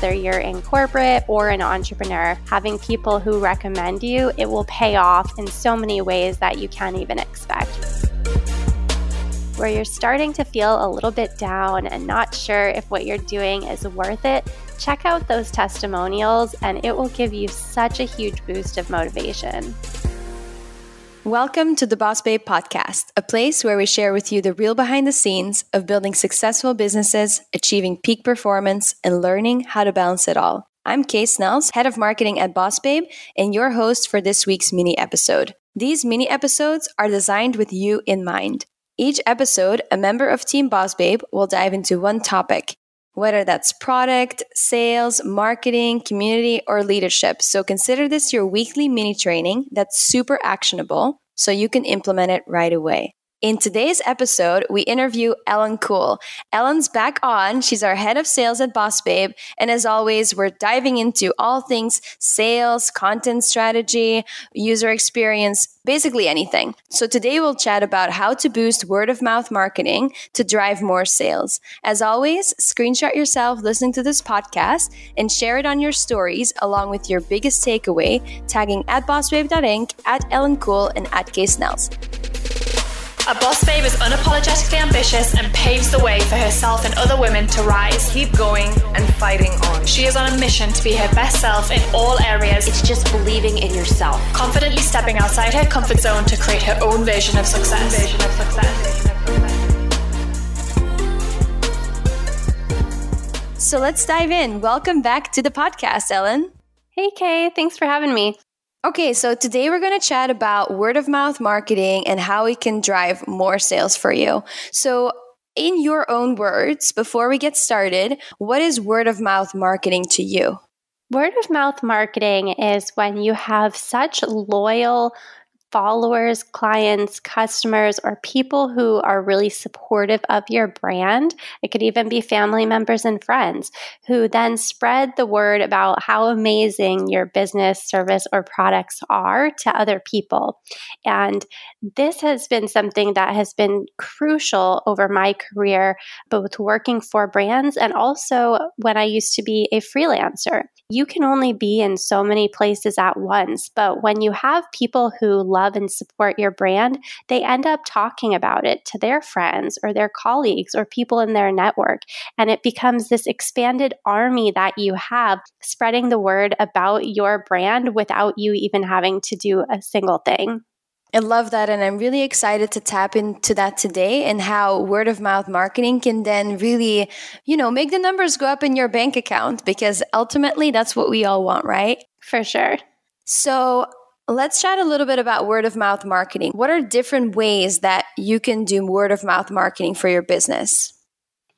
whether you're in corporate or an entrepreneur, having people who recommend you, it will pay off in so many ways that you can't even expect where you're starting to feel a little bit down and not sure if what you're doing is worth it, check out those testimonials and it will give you such a huge boost of motivation. Welcome to the Boss Babe podcast, a place where we share with you the real behind the scenes of building successful businesses, achieving peak performance, and learning how to balance it all. I'm Kay Snells, head of marketing at Boss Babe, and your host for this week's mini episode. These mini episodes are designed with you in mind. Each episode, a member of Team Boss Babe will dive into one topic, whether that's product, sales, marketing, community, or leadership. So consider this your weekly mini training that's super actionable so you can implement it right away. In today's episode, we interview Ellen Cool. Ellen's back on. She's our head of sales at Boss Babe. And as always, we're diving into all things sales, content strategy, user experience, basically anything. So today we'll chat about how to boost word of mouth marketing to drive more sales. As always, screenshot yourself listening to this podcast and share it on your stories along with your biggest takeaway, tagging at bossbabe.inc, at Ellen Cool, and at Kay Snells. A boss babe is unapologetically ambitious and paves the way for herself and other women to rise. Keep going and fighting on. She is on a mission to be her best self in all areas. It's just believing in yourself. Confidently stepping outside her comfort zone to create her own version of success. Version of success. So let's dive in. Welcome back to the podcast, Ellen. Hey, Kay. Thanks for having me. Okay, so today we're going to chat about word of mouth marketing and how it can drive more sales for you. So, in your own words, before we get started, what is word of mouth marketing to you? Word of mouth marketing is when you have such loyal followers, clients, customers, or people who are really supportive of your brand. It could even be family members and friends who then spread the word about how amazing your business, service, or products are to other people. And this has been something that has been crucial over my career, both working for brands and also when I used to be a freelancer. You can only be in so many places at once, but when you have people who love and support your brand, they end up talking about it to their friends or their colleagues or people in their network. And it becomes this expanded army that you have spreading the word about your brand without you even having to do a single thing. I love that. And I'm really excited to tap into that today and how word of mouth marketing can then really, you know, make the numbers go up in your bank account because ultimately that's what we all want, right? For sure. So Let's chat a little bit about word of mouth marketing. What are different ways that you can do word of mouth marketing for your business?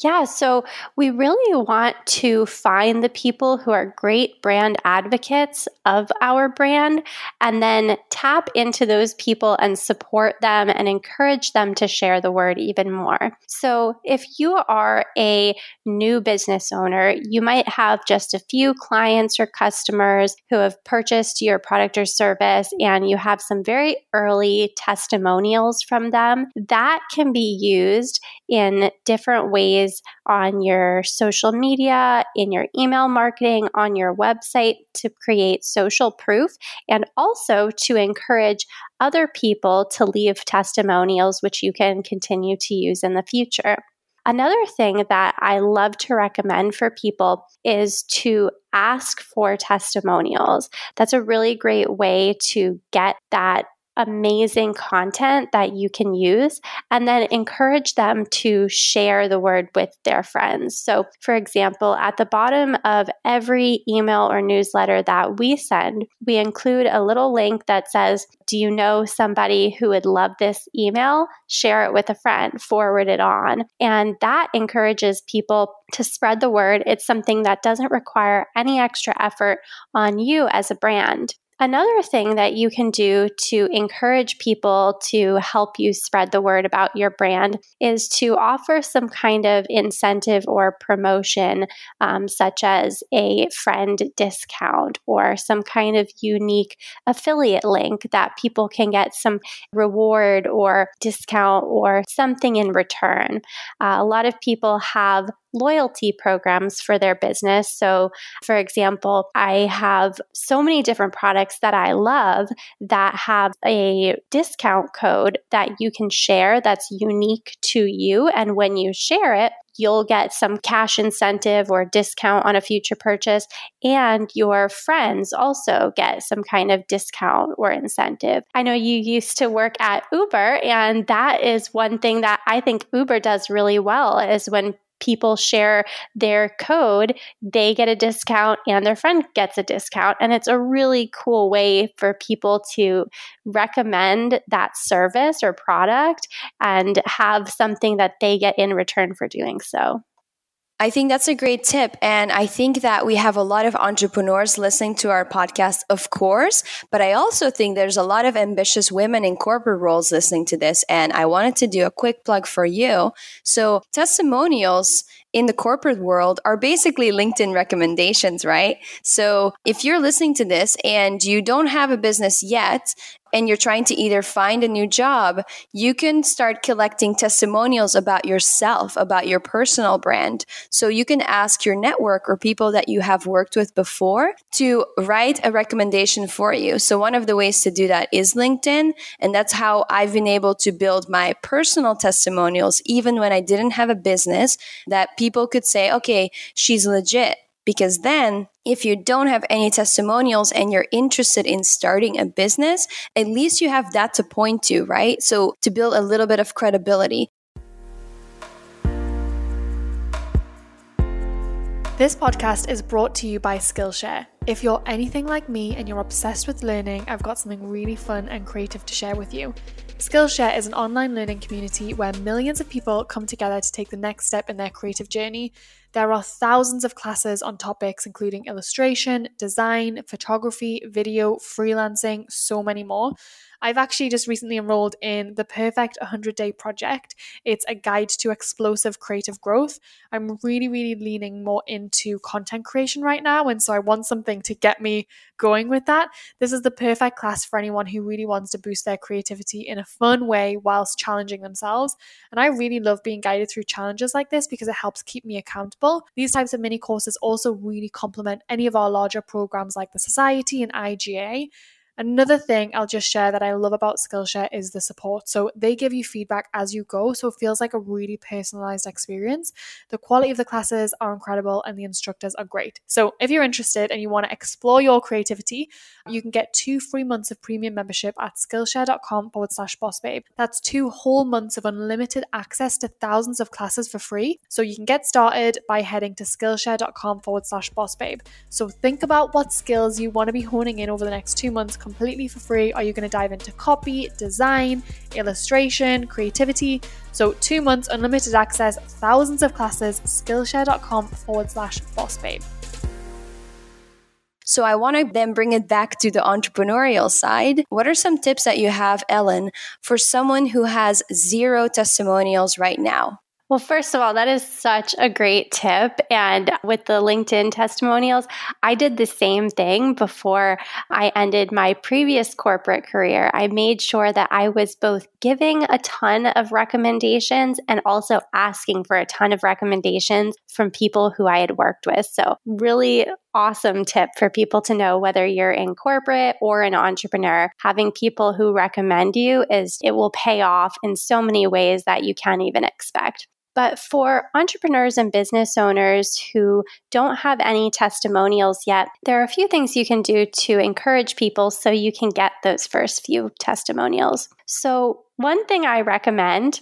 Yeah, so we really want to find the people who are great brand advocates of our brand and then tap into those people and support them and encourage them to share the word even more. So, if you are a new business owner, you might have just a few clients or customers who have purchased your product or service and you have some very early testimonials from them. That can be used in different ways on your social media, in your email marketing, on your website to create social proof and also to encourage other people to leave testimonials, which you can continue to use in the future. Another thing that I love to recommend for people is to ask for testimonials. That's a really great way to get that amazing content that you can use and then encourage them to share the word with their friends. So, for example, at the bottom of every email or newsletter that we send, we include a little link that says, Do you know somebody who would love this email? Share it with a friend, forward it on. And that encourages people to spread the word. It's something that doesn't require any extra effort on you as a brand. Another thing that you can do to encourage people to help you spread the word about your brand is to offer some kind of incentive or promotion, um, such as a friend discount or some kind of unique affiliate link that people can get some reward or discount or something in return. Uh, a lot of people have loyalty programs for their business. So, for example, I have so many different products that I love that have a discount code that you can share that's unique to you. And when you share it, you'll get some cash incentive or discount on a future purchase. And your friends also get some kind of discount or incentive. I know you used to work at Uber, and that is one thing that I think Uber does really well is when people share their code, they get a discount and their friend gets a discount. And it's a really cool way for people to recommend that service or product and have something that they get in return for doing so. I think that's a great tip. And I think that we have a lot of entrepreneurs listening to our podcast, of course. But I also think there's a lot of ambitious women in corporate roles listening to this. And I wanted to do a quick plug for you. So, testimonials in the corporate world are basically LinkedIn recommendations, right? So if you're listening to this and you don't have a business yet and you're trying to either find a new job, you can start collecting testimonials about yourself, about your personal brand. So you can ask your network or people that you have worked with before to write a recommendation for you. So one of the ways to do that is LinkedIn. And that's how I've been able to build my personal testimonials, even when I didn't have a business, that people could say, okay, she's legit because then, if you don't have any testimonials and you're interested in starting a business, at least you have that to point to, right? So, to build a little bit of credibility. This podcast is brought to you by Skillshare. If you're anything like me and you're obsessed with learning, I've got something really fun and creative to share with you. Skillshare is an online learning community where millions of people come together to take the next step in their creative journey. There are thousands of classes on topics including illustration, design, photography, video, freelancing, so many more. I've actually just recently enrolled in the Perfect 100 Day Project. It's a guide to explosive creative growth. I'm really, really leaning more into content creation right now. And so I want something to get me going with that. This is the perfect class for anyone who really wants to boost their creativity in a fun way whilst challenging themselves. And I really love being guided through challenges like this because it helps keep me accountable. These types of mini courses also really complement any of our larger programs like the Society and IGA. Another thing I'll just share that I love about Skillshare is the support. So they give you feedback as you go, so it feels like a really personalized experience. The quality of the classes are incredible and the instructors are great. So if you're interested and you want to explore your creativity, you can get two free months of premium membership at skillshare.com forward slash bossbabe. That's two whole months of unlimited access to thousands of classes for free. So you can get started by heading to skillshare.com forward slash bossbabe. So think about what skills you want to be honing in over the next two months completely for free? Are you going to dive into copy, design, illustration, creativity? So, two months, unlimited access, thousands of classes, Skillshare.com forward slash boss babe. So I want to then bring it back to the entrepreneurial side. What are some tips that you have, Ellen, for someone who has zero testimonials right now? Well, first of all, that is such a great tip. And with the LinkedIn testimonials, I did the same thing before I ended my previous corporate career. I made sure that I was both giving a ton of recommendations and also asking for a ton of recommendations from people who I had worked with. So, really awesome tip for people to know whether you're in corporate or an entrepreneur. Having people who recommend you is it will pay off in so many ways that you can't even expect. But for entrepreneurs and business owners who don't have any testimonials yet, there are a few things you can do to encourage people so you can get those first few testimonials. So, one thing I recommend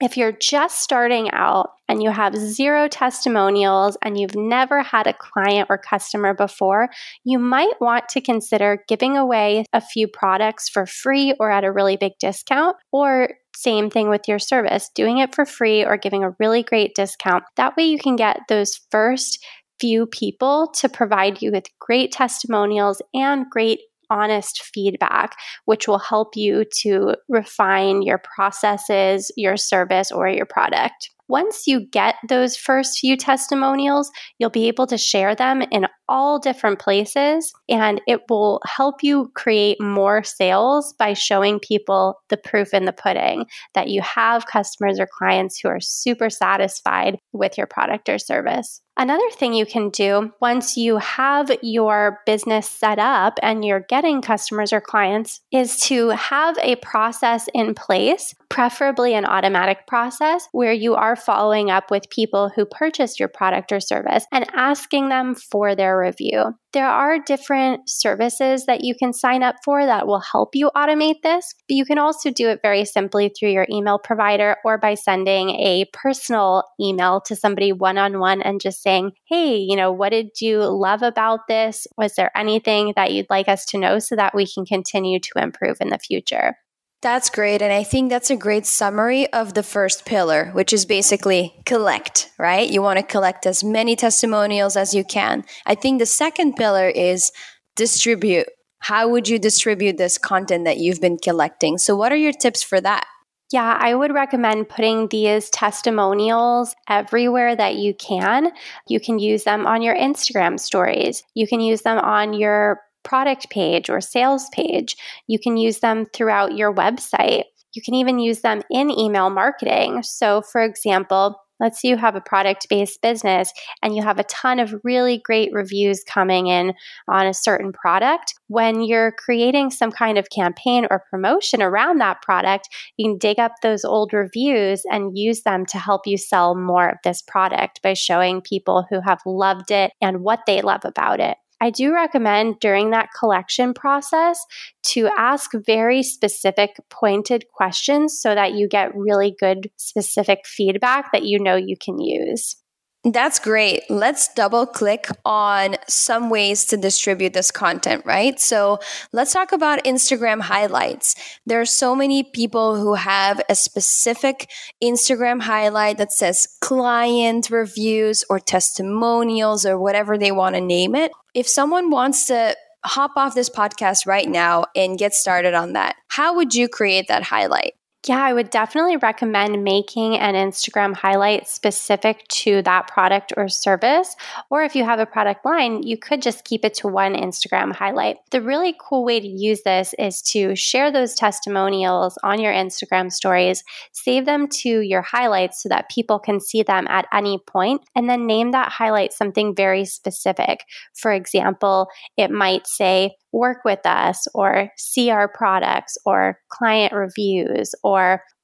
if you're just starting out and you have zero testimonials and you've never had a client or customer before, you might want to consider giving away a few products for free or at a really big discount, or same thing with your service, doing it for free or giving a really great discount. That way, you can get those first few people to provide you with great testimonials and great honest feedback, which will help you to refine your processes, your service, or your product. Once you get those first few testimonials, you'll be able to share them in all different places and it will help you create more sales by showing people the proof in the pudding that you have customers or clients who are super satisfied with your product or service. Another thing you can do once you have your business set up and you're getting customers or clients is to have a process in place, preferably an automatic process, where you are following up with people who purchased your product or service and asking them for their review. There are different services that you can sign up for that will help you automate this, but you can also do it very simply through your email provider or by sending a personal email to somebody one on one and just saying, hey, you know, what did you love about this? Was there anything that you'd like us to know so that we can continue to improve in the future? That's great. And I think that's a great summary of the first pillar, which is basically collect, right? You want to collect as many testimonials as you can. I think the second pillar is distribute. How would you distribute this content that you've been collecting? So, what are your tips for that? Yeah, I would recommend putting these testimonials everywhere that you can. You can use them on your Instagram stories. You can use them on your product page or sales page. You can use them throughout your website. You can even use them in email marketing. So, for example, let's say you have a product based business and you have a ton of really great reviews coming in on a certain product. When you're creating some kind of campaign or promotion around that product, you can dig up those old reviews and use them to help you sell more of this product by showing people who have loved it and what they love about it. I do recommend during that collection process to ask very specific, pointed questions so that you get really good, specific feedback that you know you can use. That's great. Let's double click on some ways to distribute this content, right? So let's talk about Instagram highlights. There are so many people who have a specific Instagram highlight that says client reviews or testimonials or whatever they want to name it. If someone wants to hop off this podcast right now and get started on that, how would you create that highlight? Yeah, I would definitely recommend making an Instagram highlight specific to that product or service. Or if you have a product line, you could just keep it to one Instagram highlight. The really cool way to use this is to share those testimonials on your Instagram stories, save them to your highlights so that people can see them at any point, and then name that highlight something very specific. For example, it might say, work with us or see our products or client reviews or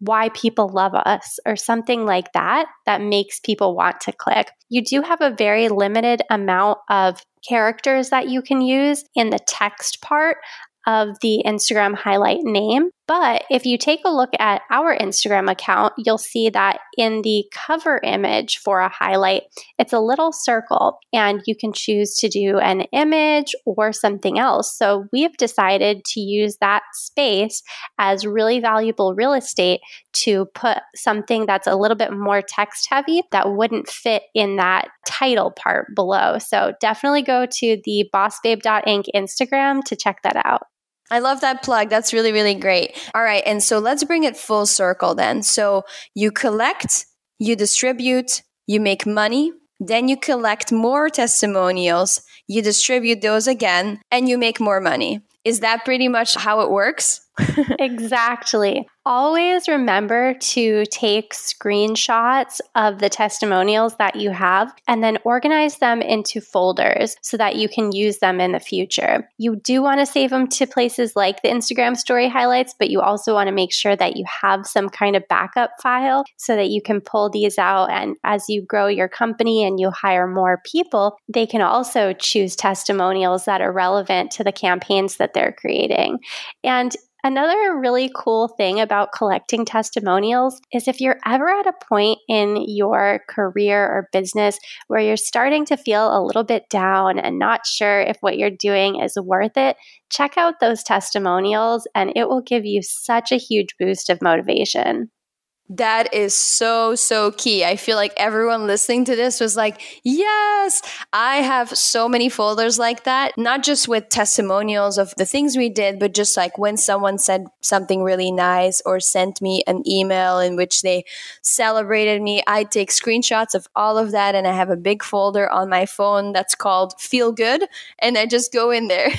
why people love us or something like that that makes people want to click. You do have a very limited amount of characters that you can use in the text part of the Instagram highlight name. But if you take a look at our Instagram account, you'll see that in the cover image for a highlight, it's a little circle, and you can choose to do an image or something else. So we've decided to use that space as really valuable real estate to put something that's a little bit more text heavy that wouldn't fit in that title part below. So definitely go to the bossbabe.inc Instagram to check that out. I love that plug. That's really, really great. All right. And so let's bring it full circle then. So you collect, you distribute, you make money, then you collect more testimonials, you distribute those again, and you make more money. Is that pretty much how it works? exactly. Always remember to take screenshots of the testimonials that you have and then organize them into folders so that you can use them in the future. You do want to save them to places like the Instagram story highlights, but you also want to make sure that you have some kind of backup file so that you can pull these out. And as you grow your company and you hire more people, they can also choose testimonials that are relevant to the campaigns that they're creating. And Another really cool thing about collecting testimonials is if you're ever at a point in your career or business where you're starting to feel a little bit down and not sure if what you're doing is worth it, check out those testimonials and it will give you such a huge boost of motivation. That is so, so key. I feel like everyone listening to this was like, yes, I have so many folders like that, not just with testimonials of the things we did, but just like when someone said something really nice or sent me an email in which they celebrated me. I take screenshots of all of that and I have a big folder on my phone that's called Feel Good and I just go in there.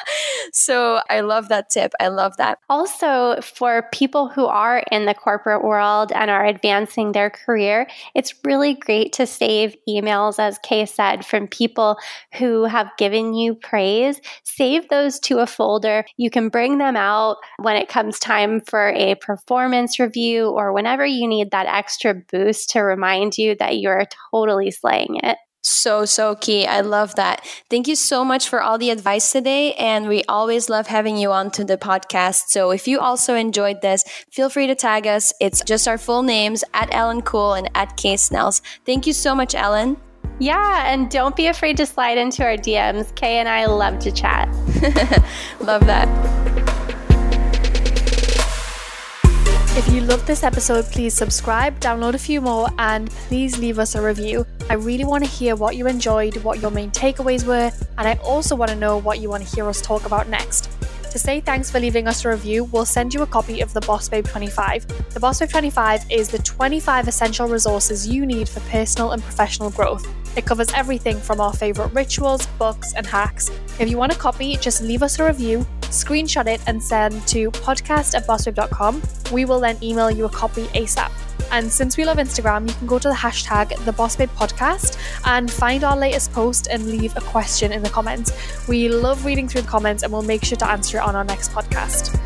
so I love that tip. I love that. Also, for people who are in the corporate world and are advancing their career, it's really great to save emails, as Kay said, from people who have given you praise. Save those to a folder. You can bring them out when it comes time for a performance review or whenever you need that extra boost to remind you that you're totally slaying it. So, so key. I love that. Thank you so much for all the advice today. And we always love having you on to the podcast. So if you also enjoyed this, feel free to tag us. It's just our full names at Ellen Cool and at Kay Snells. Thank you so much, Ellen. Yeah, and don't be afraid to slide into our DMs. Kay and I love to chat. love that. If you loved this episode, please subscribe, download a few more, and please leave us a review. I really want to hear what you enjoyed, what your main takeaways were, and I also want to know what you want to hear us talk about next. To say thanks for leaving us a review, we'll send you a copy of the Boss Babe 25. The Boss Babe 25 is the 25 essential resources you need for personal and professional growth. It covers everything from our favourite rituals, books, and hacks. If you want a copy, just leave us a review, screenshot it, and send to podcast at bossbabe.com. We will then email you a copy ASAP. And since we love Instagram, you can go to the hashtag the Boss Babe Podcast and find our latest post and leave a question in the comments. We love reading through the comments and we'll make sure to answer it on our next podcast.